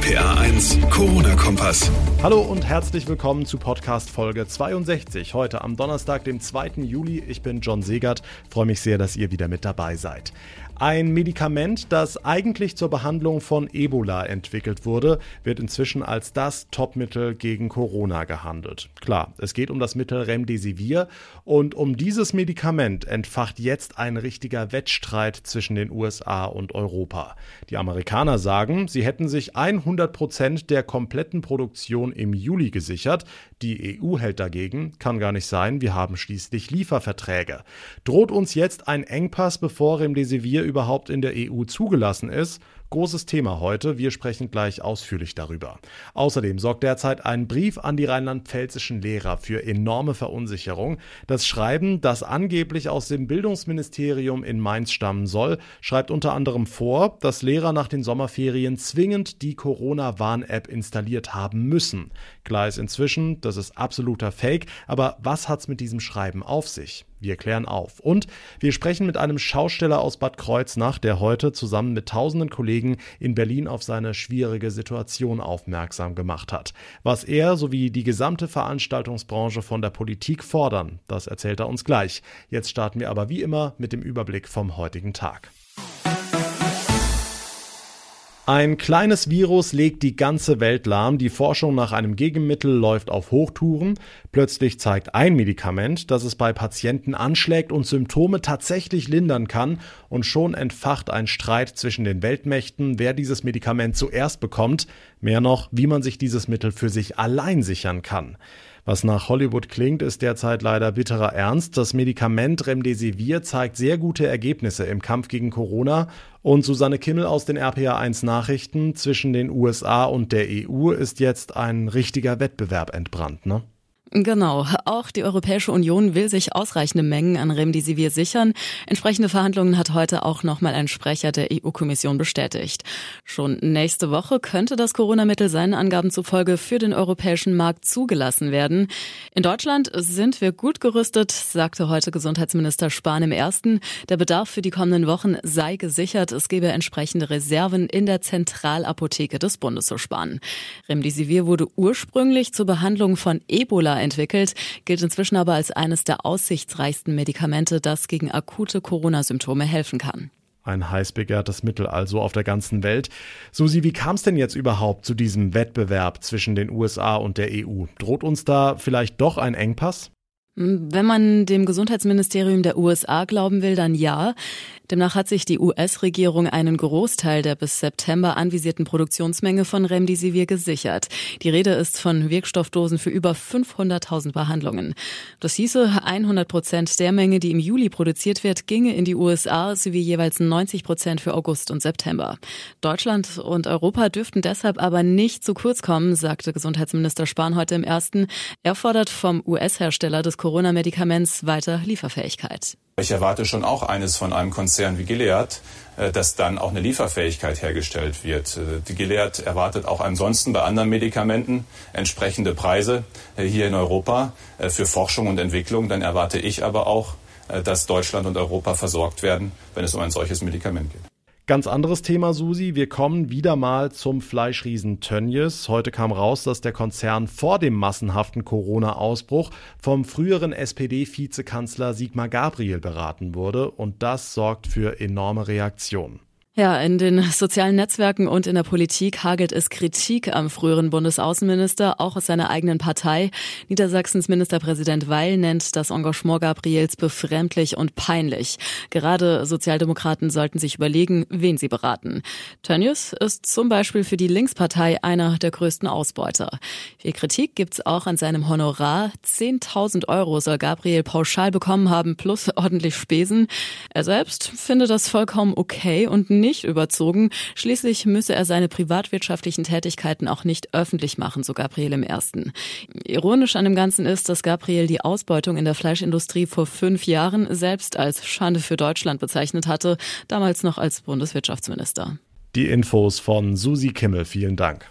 RPA 1, Corona-Kompass. Hallo und herzlich willkommen zu Podcast Folge 62. Heute am Donnerstag, dem 2. Juli. Ich bin John Segert. Freue mich sehr, dass ihr wieder mit dabei seid. Ein Medikament, das eigentlich zur Behandlung von Ebola entwickelt wurde, wird inzwischen als das Topmittel gegen Corona gehandelt. Klar, es geht um das Mittel Remdesivir und um dieses Medikament entfacht jetzt ein richtiger Wettstreit zwischen den USA und Europa. Die Amerikaner sagen, sie hätten sich 100 Prozent der kompletten Produktion im Juli gesichert. Die EU hält dagegen, kann gar nicht sein, wir haben schließlich Lieferverträge. Droht uns jetzt ein Engpass, bevor Remdesivir überhaupt in der EU zugelassen ist? Großes Thema heute, wir sprechen gleich ausführlich darüber. Außerdem sorgt derzeit ein Brief an die rheinland-pfälzischen Lehrer für enorme Verunsicherung. Das Schreiben, das angeblich aus dem Bildungsministerium in Mainz stammen soll, schreibt unter anderem vor, dass Lehrer nach den Sommerferien zwingend die Corona-Warn-App installiert haben müssen. Klar ist inzwischen, das ist absoluter Fake, aber was hat's mit diesem Schreiben auf sich? Wir klären auf. Und wir sprechen mit einem Schausteller aus Bad Kreuznach, der heute zusammen mit tausenden Kollegen in Berlin auf seine schwierige Situation aufmerksam gemacht hat. Was er sowie die gesamte Veranstaltungsbranche von der Politik fordern, das erzählt er uns gleich. Jetzt starten wir aber wie immer mit dem Überblick vom heutigen Tag. Ein kleines Virus legt die ganze Welt lahm. Die Forschung nach einem Gegenmittel läuft auf Hochtouren. Plötzlich zeigt ein Medikament, dass es bei Patienten anschlägt und Symptome tatsächlich lindern kann. Und schon entfacht ein Streit zwischen den Weltmächten, wer dieses Medikament zuerst bekommt. Mehr noch, wie man sich dieses Mittel für sich allein sichern kann. Was nach Hollywood klingt, ist derzeit leider bitterer Ernst. Das Medikament Remdesivir zeigt sehr gute Ergebnisse im Kampf gegen Corona. Und Susanne Kimmel aus den RPA1 Nachrichten zwischen den USA und der EU ist jetzt ein richtiger Wettbewerb entbrannt, ne? Genau. Auch die Europäische Union will sich ausreichende Mengen an Remdesivir sichern. Entsprechende Verhandlungen hat heute auch nochmal ein Sprecher der EU-Kommission bestätigt. Schon nächste Woche könnte das Corona-Mittel seinen Angaben zufolge für den europäischen Markt zugelassen werden. In Deutschland sind wir gut gerüstet, sagte heute Gesundheitsminister Spahn im ersten. Der Bedarf für die kommenden Wochen sei gesichert. Es gebe entsprechende Reserven in der Zentralapotheke des Bundes zu sparen. Remdesivir wurde ursprünglich zur Behandlung von Ebola entwickelt, gilt inzwischen aber als eines der aussichtsreichsten Medikamente, das gegen akute Corona-Symptome helfen kann. Ein heiß begehrtes Mittel also auf der ganzen Welt. Susi, wie kam es denn jetzt überhaupt zu diesem Wettbewerb zwischen den USA und der EU? Droht uns da vielleicht doch ein Engpass? Wenn man dem Gesundheitsministerium der USA glauben will, dann ja. Demnach hat sich die US-Regierung einen Großteil der bis September anvisierten Produktionsmenge von Remdesivir gesichert. Die Rede ist von Wirkstoffdosen für über 500.000 Behandlungen. Das hieße, 100 Prozent der Menge, die im Juli produziert wird, ginge in die USA sowie jeweils 90 Prozent für August und September. Deutschland und Europa dürften deshalb aber nicht zu kurz kommen, sagte Gesundheitsminister Spahn heute im ersten. Er fordert vom US-Hersteller des Corona-Medikaments weiter Lieferfähigkeit. Ich erwarte schon auch eines von einem Konzern wie Gilead, äh, dass dann auch eine Lieferfähigkeit hergestellt wird. Äh, die Gilead erwartet auch ansonsten bei anderen Medikamenten entsprechende Preise äh, hier in Europa für Forschung und Entwicklung. Dann erwarte ich aber auch, dass Deutschland und Europa versorgt werden, wenn es um ein solches Medikament geht. Ganz anderes Thema, Susi. Wir kommen wieder mal zum Fleischriesen Tönnies. Heute kam raus, dass der Konzern vor dem massenhaften Corona-Ausbruch vom früheren SPD-Vizekanzler Sigmar Gabriel beraten wurde. Und das sorgt für enorme Reaktionen. Ja, in den sozialen Netzwerken und in der Politik hagelt es Kritik am früheren Bundesaußenminister, auch aus seiner eigenen Partei. Niedersachsens Ministerpräsident Weil nennt das Engagement Gabriels befremdlich und peinlich. Gerade Sozialdemokraten sollten sich überlegen, wen sie beraten. Tönnies ist zum Beispiel für die Linkspartei einer der größten Ausbeuter. Viel Kritik gibt's auch an seinem Honorar. 10.000 Euro soll Gabriel pauschal bekommen haben, plus ordentlich Spesen. Er selbst findet das vollkommen okay und nicht überzogen. Schließlich müsse er seine privatwirtschaftlichen Tätigkeiten auch nicht öffentlich machen, so Gabriel im Ersten. Ironisch an dem Ganzen ist, dass Gabriel die Ausbeutung in der Fleischindustrie vor fünf Jahren selbst als Schande für Deutschland bezeichnet hatte, damals noch als Bundeswirtschaftsminister. Die Infos von Susi Kimmel, vielen Dank.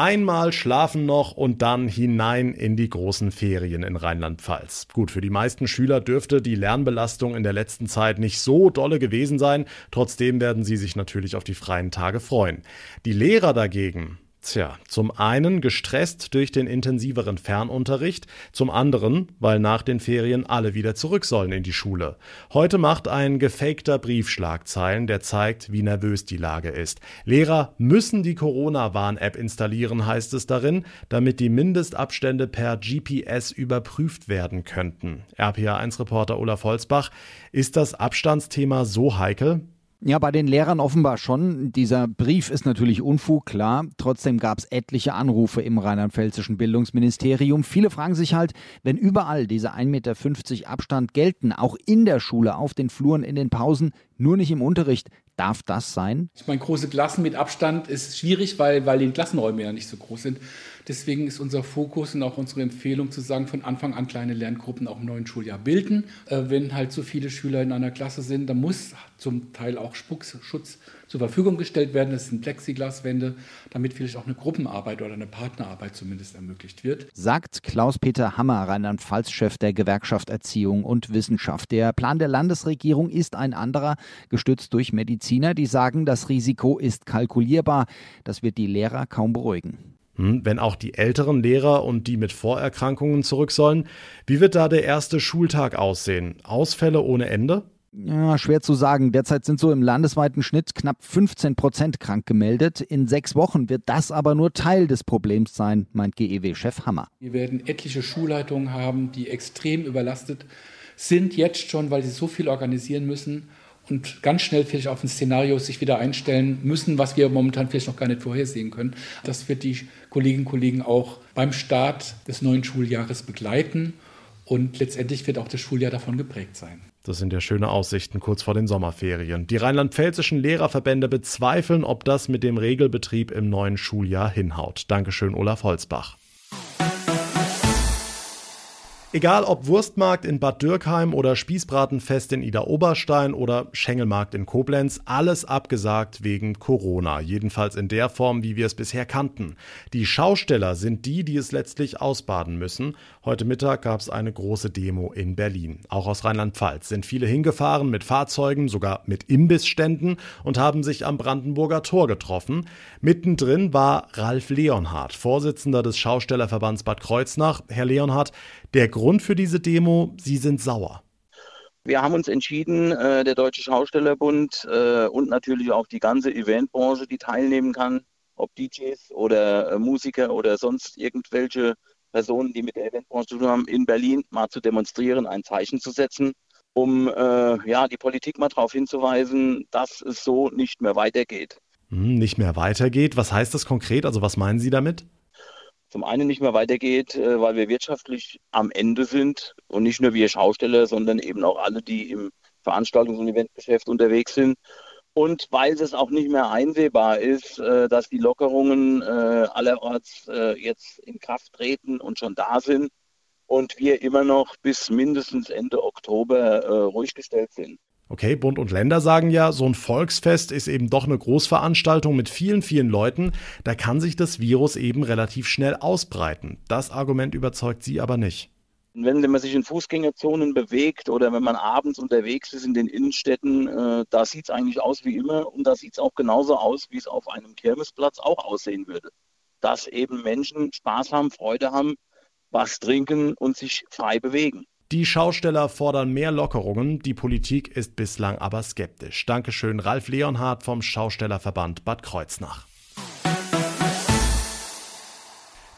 Einmal schlafen noch und dann hinein in die großen Ferien in Rheinland-Pfalz. Gut, für die meisten Schüler dürfte die Lernbelastung in der letzten Zeit nicht so dolle gewesen sein. Trotzdem werden sie sich natürlich auf die freien Tage freuen. Die Lehrer dagegen, Tja, zum einen gestresst durch den intensiveren Fernunterricht, zum anderen, weil nach den Ferien alle wieder zurück sollen in die Schule. Heute macht ein gefakter Brief Schlagzeilen, der zeigt, wie nervös die Lage ist. Lehrer müssen die Corona-Warn-App installieren, heißt es darin, damit die Mindestabstände per GPS überprüft werden könnten. RPA1-Reporter Olaf Holzbach, ist das Abstandsthema so heikel? Ja, bei den Lehrern offenbar schon. Dieser Brief ist natürlich Unfug, klar. Trotzdem gab es etliche Anrufe im rheinland-pfälzischen Bildungsministerium. Viele fragen sich halt, wenn überall diese 1,50 Meter Abstand gelten, auch in der Schule, auf den Fluren, in den Pausen, nur nicht im Unterricht, Darf das sein? Ich meine, große Klassen mit Abstand ist schwierig, weil, weil die Klassenräume ja nicht so groß sind. Deswegen ist unser Fokus und auch unsere Empfehlung zu sagen, von Anfang an kleine Lerngruppen auch im neuen Schuljahr bilden. Äh, wenn halt so viele Schüler in einer Klasse sind, dann muss zum Teil auch Spuckschutz zur Verfügung gestellt werden. Das sind Plexiglaswände, damit vielleicht auch eine Gruppenarbeit oder eine Partnerarbeit zumindest ermöglicht wird. Sagt Klaus-Peter Hammer, Rheinland-Pfalz-Chef der Gewerkschaft Erziehung und Wissenschaft. Der Plan der Landesregierung ist ein anderer, gestützt durch Mediziner, die sagen, das Risiko ist kalkulierbar. Das wird die Lehrer kaum beruhigen. Hm, wenn auch die älteren Lehrer und die mit Vorerkrankungen zurück sollen, wie wird da der erste Schultag aussehen? Ausfälle ohne Ende? Ja, schwer zu sagen. Derzeit sind so im landesweiten Schnitt knapp 15 Prozent krank gemeldet. In sechs Wochen wird das aber nur Teil des Problems sein, meint GEW-Chef Hammer. Wir werden etliche Schulleitungen haben, die extrem überlastet sind, jetzt schon, weil sie so viel organisieren müssen und ganz schnell vielleicht auf ein Szenario sich wieder einstellen müssen, was wir momentan vielleicht noch gar nicht vorhersehen können. Das wird die Kolleginnen und Kollegen auch beim Start des neuen Schuljahres begleiten und letztendlich wird auch das Schuljahr davon geprägt sein. Das sind ja schöne Aussichten kurz vor den Sommerferien. Die rheinland-pfälzischen Lehrerverbände bezweifeln, ob das mit dem Regelbetrieb im neuen Schuljahr hinhaut. Dankeschön, Olaf Holzbach. Egal ob Wurstmarkt in Bad Dürkheim oder Spießbratenfest in Ida Oberstein oder Schengelmarkt in Koblenz, alles abgesagt wegen Corona, jedenfalls in der Form, wie wir es bisher kannten. Die Schausteller sind die, die es letztlich ausbaden müssen. Heute Mittag gab es eine große Demo in Berlin. Auch aus Rheinland-Pfalz sind viele hingefahren mit Fahrzeugen, sogar mit Imbissständen und haben sich am Brandenburger Tor getroffen. Mittendrin war Ralf Leonhardt, Vorsitzender des Schaustellerverbands Bad Kreuznach. Herr Leonhardt, der Grund für diese Demo, Sie sind sauer. Wir haben uns entschieden, äh, der Deutsche Schaustellerbund äh, und natürlich auch die ganze Eventbranche, die teilnehmen kann, ob DJs oder äh, Musiker oder sonst irgendwelche Personen, die mit der Eventbranche zu tun haben, in Berlin mal zu demonstrieren, ein Zeichen zu setzen, um ja, die Politik mal darauf hinzuweisen, dass es so nicht mehr weitergeht. Hm, nicht mehr weitergeht? Was heißt das konkret? Also was meinen Sie damit? Zum einen nicht mehr weitergeht, äh, weil wir wirtschaftlich am Ende sind und nicht nur wir Schausteller, sondern eben auch alle, die im Veranstaltungs- und Eventgeschäft unterwegs sind. Und weil es auch nicht mehr einsehbar ist, äh, dass die Lockerungen äh, allerorts jetzt in Kraft treten und schon da sind und wir immer noch bis mindestens Ende Oktober ruhig gestellt sind. Okay, Bund und Länder sagen ja, so ein Volksfest ist eben doch eine Großveranstaltung mit vielen, vielen Leuten. Da kann sich das Virus eben relativ schnell ausbreiten. Das Argument überzeugt Sie aber nicht. Wenn man sich in Fußgängerzonen bewegt oder wenn man abends unterwegs ist in den Innenstädten, äh, da sieht es eigentlich aus wie immer und da sieht es auch genauso aus, wie es auf einem Kirmesplatz auch aussehen würde. Dass eben Menschen Spaß haben, Freude haben, was trinken und sich frei bewegen. Die Schausteller fordern mehr Lockerungen, die Politik ist bislang aber skeptisch. Dankeschön, Ralf Leonhardt vom Schaustellerverband Bad Kreuznach.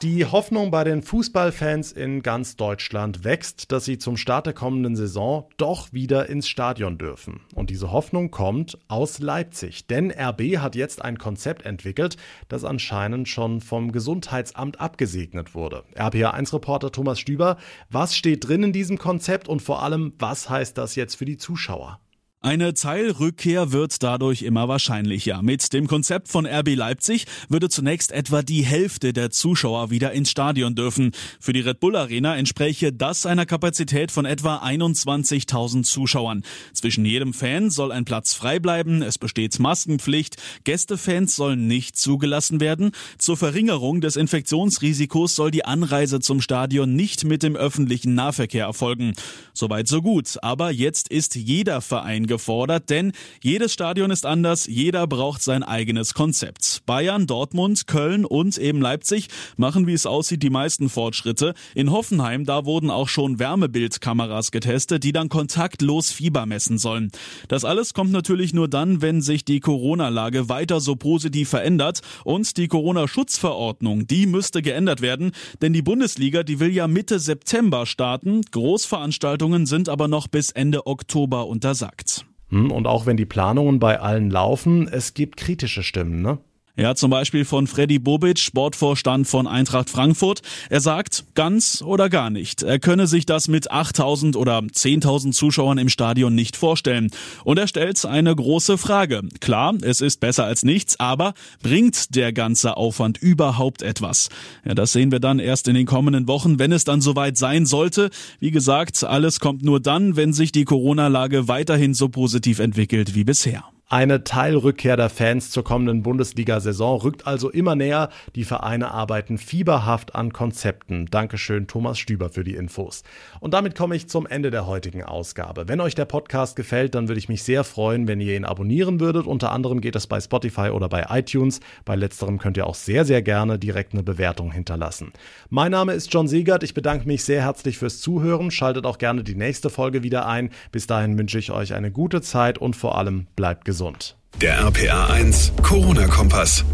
Die Hoffnung bei den Fußballfans in ganz Deutschland wächst, dass sie zum Start der kommenden Saison doch wieder ins Stadion dürfen. Und diese Hoffnung kommt aus Leipzig, denn RB hat jetzt ein Konzept entwickelt, das anscheinend schon vom Gesundheitsamt abgesegnet wurde. RPA1-Reporter Thomas Stüber, was steht drin in diesem Konzept und vor allem, was heißt das jetzt für die Zuschauer? Eine Teilrückkehr wird dadurch immer wahrscheinlicher. Mit dem Konzept von RB Leipzig würde zunächst etwa die Hälfte der Zuschauer wieder ins Stadion dürfen. Für die Red Bull Arena entspräche das einer Kapazität von etwa 21.000 Zuschauern. Zwischen jedem Fan soll ein Platz frei bleiben, es besteht Maskenpflicht, Gästefans sollen nicht zugelassen werden. Zur Verringerung des Infektionsrisikos soll die Anreise zum Stadion nicht mit dem öffentlichen Nahverkehr erfolgen. Soweit so gut, aber jetzt ist jeder Verein gefordert, denn jedes Stadion ist anders, jeder braucht sein eigenes Konzept. Bayern, Dortmund, Köln und eben Leipzig machen, wie es aussieht, die meisten Fortschritte. In Hoffenheim, da wurden auch schon Wärmebildkameras getestet, die dann kontaktlos Fieber messen sollen. Das alles kommt natürlich nur dann, wenn sich die Corona-Lage weiter so positiv verändert und die Corona-Schutzverordnung, die müsste geändert werden, denn die Bundesliga, die will ja Mitte September starten. Großveranstaltungen sind aber noch bis Ende Oktober untersagt. Hm, und auch wenn die Planungen bei allen laufen, es gibt kritische Stimmen, ne? Ja, zum Beispiel von Freddy Bobic, Sportvorstand von Eintracht Frankfurt. Er sagt, ganz oder gar nicht. Er könne sich das mit 8000 oder 10.000 Zuschauern im Stadion nicht vorstellen. Und er stellt eine große Frage. Klar, es ist besser als nichts, aber bringt der ganze Aufwand überhaupt etwas? Ja, das sehen wir dann erst in den kommenden Wochen, wenn es dann soweit sein sollte. Wie gesagt, alles kommt nur dann, wenn sich die Corona-Lage weiterhin so positiv entwickelt wie bisher. Eine Teilrückkehr der Fans zur kommenden Bundesliga-Saison rückt also immer näher. Die Vereine arbeiten fieberhaft an Konzepten. Dankeschön, Thomas Stüber, für die Infos. Und damit komme ich zum Ende der heutigen Ausgabe. Wenn euch der Podcast gefällt, dann würde ich mich sehr freuen, wenn ihr ihn abonnieren würdet. Unter anderem geht es bei Spotify oder bei iTunes. Bei letzterem könnt ihr auch sehr, sehr gerne direkt eine Bewertung hinterlassen. Mein Name ist John Siegert. Ich bedanke mich sehr herzlich fürs Zuhören. Schaltet auch gerne die nächste Folge wieder ein. Bis dahin wünsche ich euch eine gute Zeit und vor allem bleibt gesund gesund. Der RPA 1 Corona-Kompass.